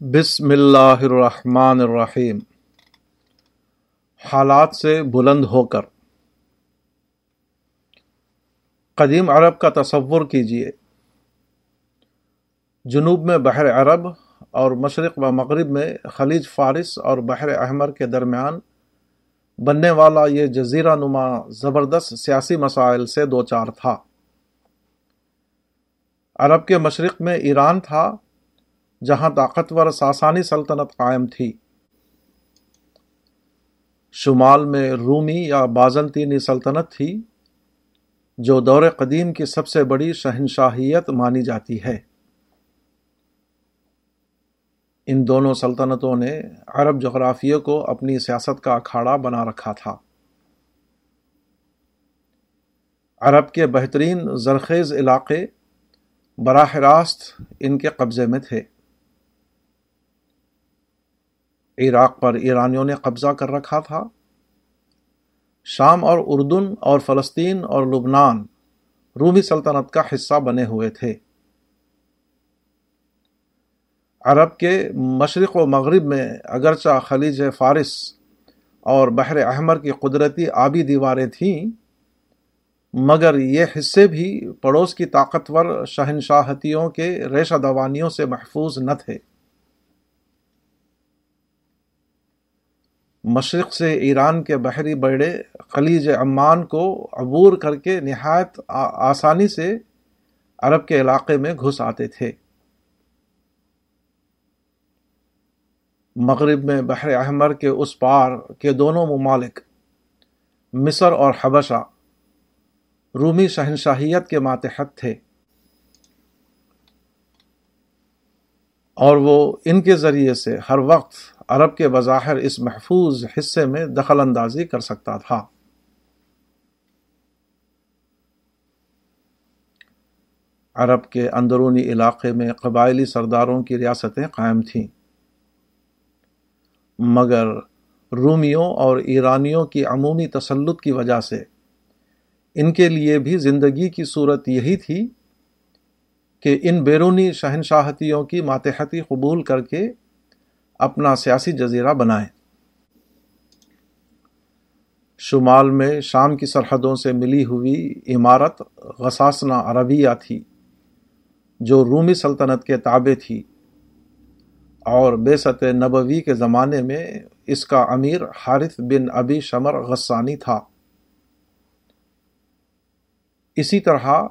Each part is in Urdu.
بسم اللہ الرحمن الرحیم۔ حالات سے بلند ہو کر۔ قدیم عرب کا تصور کیجیے جنوب میں بحر عرب اور مشرق و مغرب میں خلیج فارس اور بحر احمر کے درمیان بننے والا یہ جزیرہ نما زبردست سیاسی مسائل سے دو چار تھا۔ عرب کے مشرق میں ایران تھا جہاں طاقتور ساسانی سلطنت قائم تھی۔ شمال میں رومی یا بازنطینی سلطنت تھی، جو دور قدیم کی سب سے بڑی شہنشاہیت مانی جاتی ہے۔ ان دونوں سلطنتوں نے عرب جغرافیے کو اپنی سیاست کا اکھاڑا بنا رکھا تھا۔ عرب کے بہترین زرخیز علاقے براہ راست ان کے قبضے میں تھے۔ عراق پر ایرانیوں نے قبضہ کر رکھا تھا۔ شام اور اردن اور فلسطین اور لبنان رومی سلطنت کا حصہ بنے ہوئے تھے۔ عرب کے مشرق و مغرب میں اگرچہ خلیج فارس اور بحر احمر کی قدرتی آبی دیواریں تھیں، مگر یہ حصے بھی پڑوس کی طاقتور شہنشاہتیوں کے ریشہ دوانیوں سے محفوظ نہ تھے۔ مشرق سے ایران کے بحری بیڑے خلیج عمان کو عبور کر کے نہایت آسانی سے عرب کے علاقے میں گھس آتے تھے۔ مغرب میں بحر احمر کے اس پار کے دونوں ممالک، مصر اور حبشہ، رومی شہنشاہیت کے ماتحت تھے۔ اور وہ ان کے ذریعے سے ہر وقت عرب کے بظاہر اس محفوظ حصے میں دخل اندازی کر سکتا تھا۔ عرب کے اندرونی علاقے میں قبائلی سرداروں کی ریاستیں قائم تھیں۔ مگر رومیوں اور ایرانیوں کی عمومی تسلط کی وجہ سے ان کے لیے بھی زندگی کی صورت یہی تھی کہ ان بیرونی شہنشاہتیوں کی ماتحتی قبول کر کے اپنا سیاسی جزیرہ بنائیں۔ شمال میں شام کی سرحدوں سے ملی ہوئی عمارت غساسنا عربیہ تھی، جو رومی سلطنت کے تابع تھی، اور بے ست نبوی کے زمانے میں اس کا امیر حارث بن ابی شمر غسانی تھا۔ اسی طرح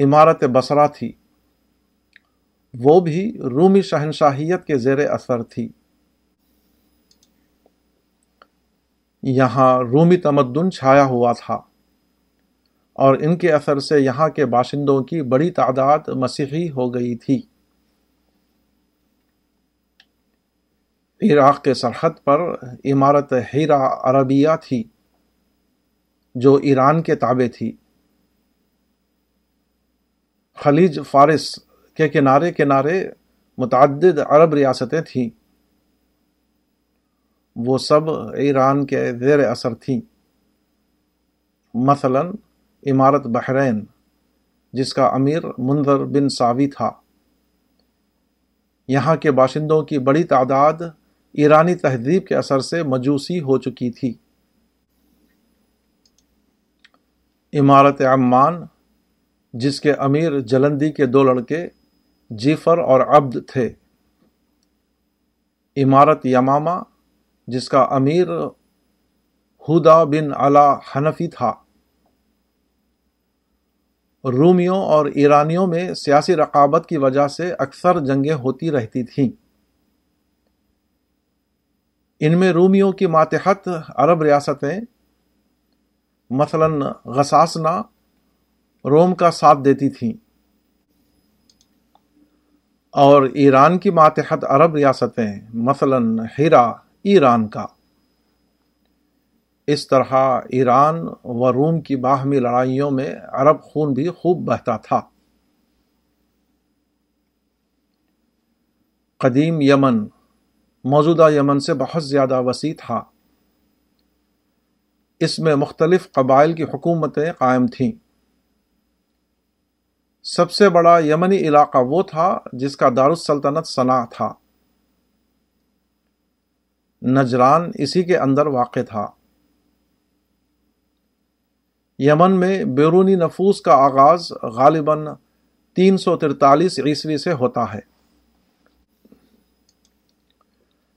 عمارت بسرا تھی۔ وہ بھی رومی شہنشاہیت کے زیر اثر تھی۔ یہاں رومی تمدن چھایا ہوا تھا اور ان کے اثر سے یہاں کے باشندوں کی بڑی تعداد مسیحی ہو گئی تھی۔ عراق کے سرحد پر عمارت ہیرا عربیہ تھی، جو ایران کے تابع تھی۔ خلیج فارس کے کنارے کنارے متعدد عرب ریاستیں تھیں۔ وہ سب ایران کے زیر اثر تھیں۔ مثلا عمارت بحرین، جس کا امیر منظر بن ساوی تھا۔ یہاں کے باشندوں کی بڑی تعداد ایرانی تہذیب کے اثر سے مجوسی ہو چکی تھی۔ عمارت عمان جس کے امیر جلندی کے دو لڑکے جیفر اور عبد تھے۔ عمارت یمامہ، جس کا امیر ہدا بن علا حنفی تھا۔ رومیوں اور ایرانیوں میں سیاسی رقابت کی وجہ سے اکثر جنگیں ہوتی رہتی تھیں۔ ان میں رومیوں کی ماتحت عرب ریاستیں، مثلا غساسنا روم کا ساتھ دیتی تھیں۔ اور ایران کی ماتحت عرب ریاستیں، مثلا ہیرا، ایران کا۔ اس طرح ایران و روم کی باہمی لڑائیوں میں عرب خون بھی خوب بہتا تھا۔ قدیم یمن، موجودہ یمن سے بہت زیادہ وسیع تھا۔ اس میں مختلف قبائل کی حکومتیں قائم تھیں۔ سب سے بڑا یمنی علاقہ وہ تھا جس کا دارالسلطنت صنع تھا۔ نجران اسی کے اندر واقع تھا۔ یمن میں بیرونی نفوس کا آغاز غالباً تین سو ترتالیس عیسوی سے ہوتا ہے۔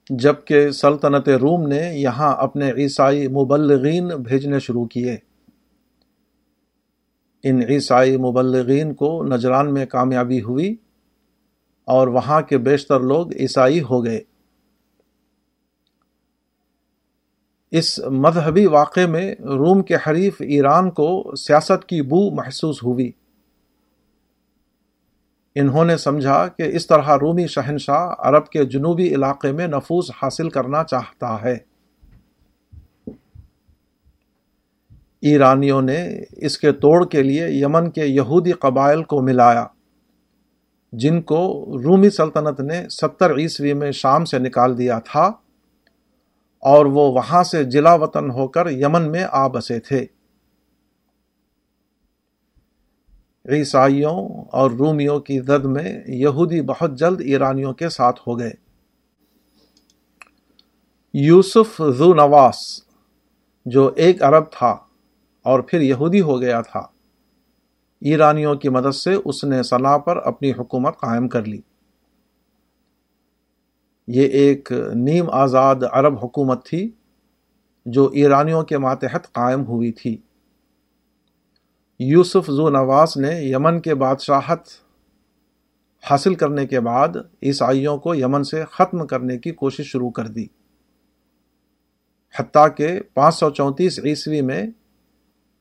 جبکہ سلطنت روم نے یہاں اپنے عیسائی مبلغین بھیجنے شروع کیے۔ ان عیسائی مبلغین کو نجران میں کامیابی ہوئی اور وہاں کے بیشتر لوگ عیسائی ہو گئے۔ اس مذہبی واقعے میں روم کے حریف ایران کو سیاست کی بو محسوس ہوئی۔ انہوں نے سمجھا کہ اس طرح رومی شہنشاہ عرب کے جنوبی علاقے میں نفوذ حاصل کرنا چاہتا ہے۔ ایرانیوں نے اس کے توڑ کے لیے یمن کے یہودی قبائل کو ملایا، جن کو رومی سلطنت نے ستر عیسوی میں شام سے نکال دیا تھا اور وہ وہاں سے جلا وطن ہو کر یمن میں آ بسے تھے۔ عیسائیوں اور رومیوں کی زد میں یہودی بہت جلد ایرانیوں کے ساتھ ہو گئے۔ یوسف ذو نواس، جو ایک عرب تھا اور پھر یہودی ہو گیا تھا۔ ایرانیوں کی مدد سے اس نے صلاح پر اپنی حکومت قائم کر لی۔ یہ ایک نیم آزاد عرب حکومت تھی جو ایرانیوں کے ماتحت قائم ہوئی تھی۔ یوسف زو نواز نے یمن کے بادشاہت حاصل کرنے کے بعد عیسائیوں کو یمن سے ختم کرنے کی کوشش شروع کر دی۔ حتیٰ کہ پانچ سو چونتیس عیسوی میں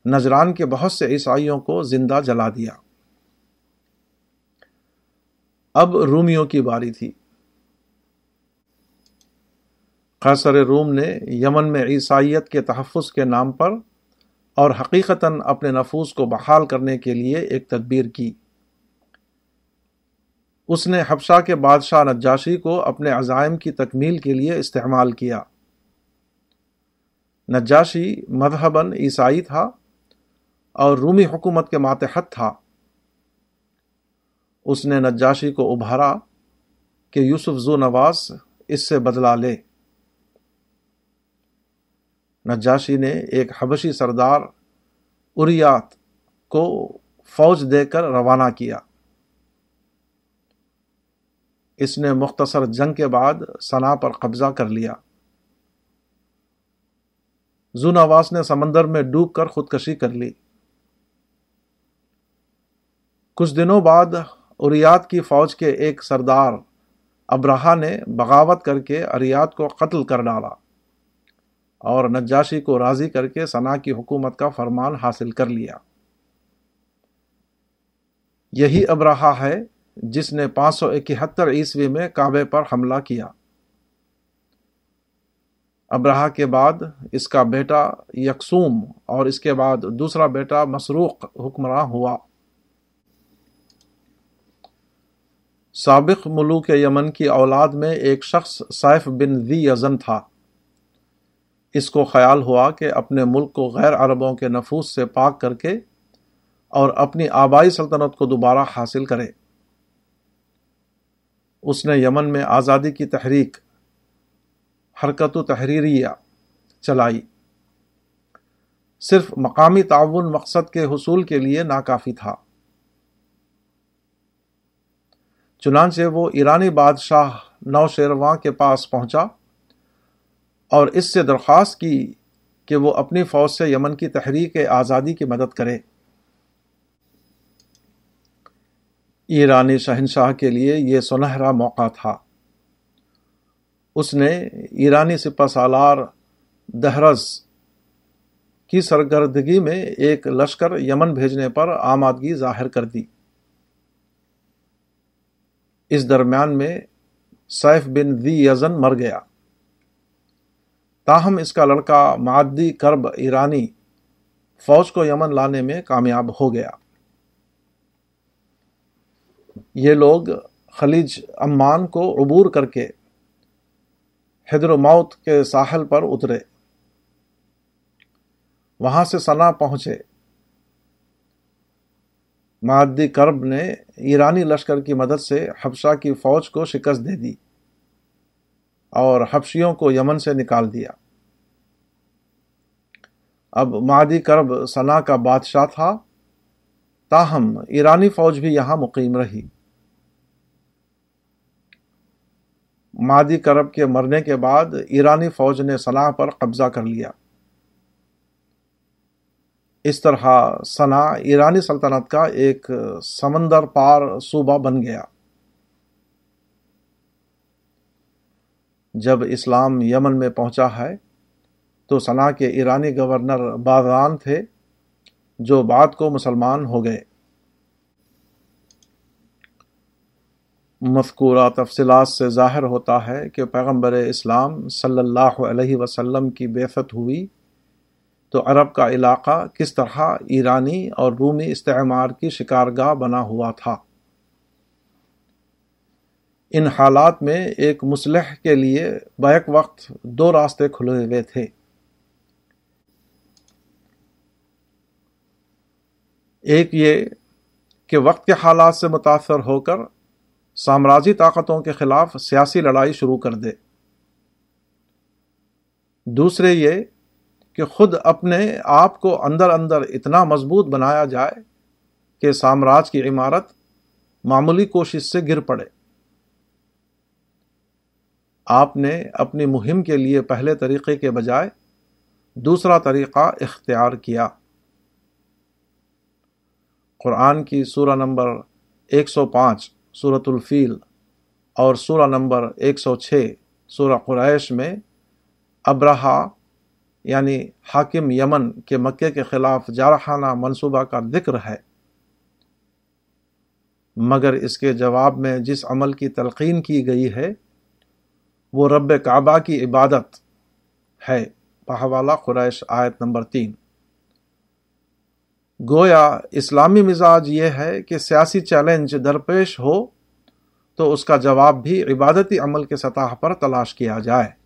نجران کے بہت سے عیسائیوں کو زندہ جلا دیا۔ اب رومیوں کی باری تھی۔ قیصر روم نے یمن میں عیسائیت کے تحفظ کے نام پر اور حقیقتاً اپنے نفوذ کو بحال کرنے کے لیے ایک تدبیر کی۔ اس نے حبشہ کے بادشاہ نجاشی کو اپنے عزائم کی تکمیل کے لیے استعمال کیا۔ نجاشی مذہباً عیسائی تھا۔ اور رومی حکومت کے ماتحت تھا۔ اس نے نجاشی کو ابھارا کہ یوسف زو نواز اس سے بدلا لے۔ نجاشی نے ایک حبشی سردار اریات کو فوج دے کر روانہ کیا۔ اس نے مختصر جنگ کے بعد سنا پر قبضہ کر لیا۔ زوناواس نے سمندر میں ڈوب کر خودکشی کر لی۔ کچھ دنوں بعد اریات کی فوج کے ایک سردار ابراہ نے بغاوت کر کے اریات کو قتل کر ڈالا اور نجاشی کو راضی کر کے سنا کی حکومت کا فرمان حاصل کر لیا۔ یہی ابراہ ہے جس نے پانچ سو اکہتر عیسوی میں کعبے پر حملہ کیا۔ ابراہ کے بعد اس کا بیٹا یکسوم اور اس کے بعد دوسرا بیٹا مسروق حکمراں ہوا۔ سابق ملوک یمن کی اولاد میں ایک شخص سیف بن ذی یزن تھا۔ اس کو خیال ہوا کہ اپنے ملک کو غیر عربوں کے نفوس سے پاک کر کے اور اپنی آبائی سلطنت کو دوبارہ حاصل کرے۔ اس نے یمن میں آزادی کی تحریک، حرکت و تحریریہ چلائی۔ صرف مقامی تعاون مقصد کے حصول کے لیے ناکافی تھا۔ چنانچہ وہ ایرانی بادشاہ نو شیرواں کے پاس پہنچا اور اس سے درخواست کی کہ وہ اپنی فوج سے یمن کی تحریک آزادی کی مدد کرے۔ ایرانی شہنشاہ کے لیے یہ سنہرا موقع تھا۔ اس نے ایرانی سپہ سالار دہرز کی سرگردگی میں ایک لشکر یمن بھیجنے پر آمادگی ظاہر کر دی۔ اس درمیان میں سیف بن دی یزن مر گیا۔ تاہم اس کا لڑکا معدی کرب ایرانی فوج کو یمن لانے میں کامیاب ہو گیا۔ یہ لوگ خلیج امان کو عبور کر کے حیدر و موت کے ساحل پر اترے۔ وہاں سے سنا پہنچے۔ معدی کرب نے ایرانی لشکر کی مدد سے حبشہ کی فوج کو شکست دے دی اور حبشیوں کو یمن سے نکال دیا۔ اب مادی کرب سنا کا بادشاہ تھا، تاہم ایرانی فوج بھی یہاں مقیم رہی۔ مادی کرب کے مرنے کے بعد ایرانی فوج نے سنا پر قبضہ کر لیا۔ اس طرح سنا ایرانی سلطنت کا ایک سمندر پار صوبہ بن گیا۔ جب اسلام یمن میں پہنچا ہے، تو سنا کے ایرانی گورنر باغان تھے، جو بعد کو مسلمان ہو گئے۔ مذکورہ تفصیلات سے ظاہر ہوتا ہے کہ پیغمبر اسلام صلی اللہ علیہ وسلم کی بیفت ہوئی۔ تو عرب کا علاقہ کس طرح ایرانی اور رومی استعمار کی شکارگاہ بنا ہوا تھا۔ ان حالات میں ایک مسلح کے لیے بیک وقت دو راستے کھلے ہوئے تھے۔ ایک یہ کہ وقت کے حالات سے متاثر ہو کر سامراجی طاقتوں کے خلاف سیاسی لڑائی شروع کر دے۔ دوسرے یہ کہ خود اپنے آپ کو اندر اندر اتنا مضبوط بنایا جائے کہ سامراج کی عمارت معمولی کوشش سے گر پڑے۔ آپ نے اپنی مہم کے لیے پہلے طریقے کے بجائے دوسرا طریقہ اختیار کیا۔ قرآن کی سورہ نمبر ایک سو پانچ صورت الفیل، اور سورہ نمبر ایک سو چھ، سورہ قریش میں ابرہا یعنی حاکم یمن کے مکے کے خلاف جارحانہ منصوبہ کا ذکر ہے۔ مگر اس کے جواب میں جس عمل کی تلقین کی گئی ہے، وہ رب کعبہ کی عبادت ہے۔ پہوالا قریش آیت نمبر تین۔ گویا اسلامی مزاج یہ ہے کہ سیاسی چیلنج درپیش ہو تو اس کا جواب بھی عبادتی عمل کے سطح پر تلاش کیا جائے۔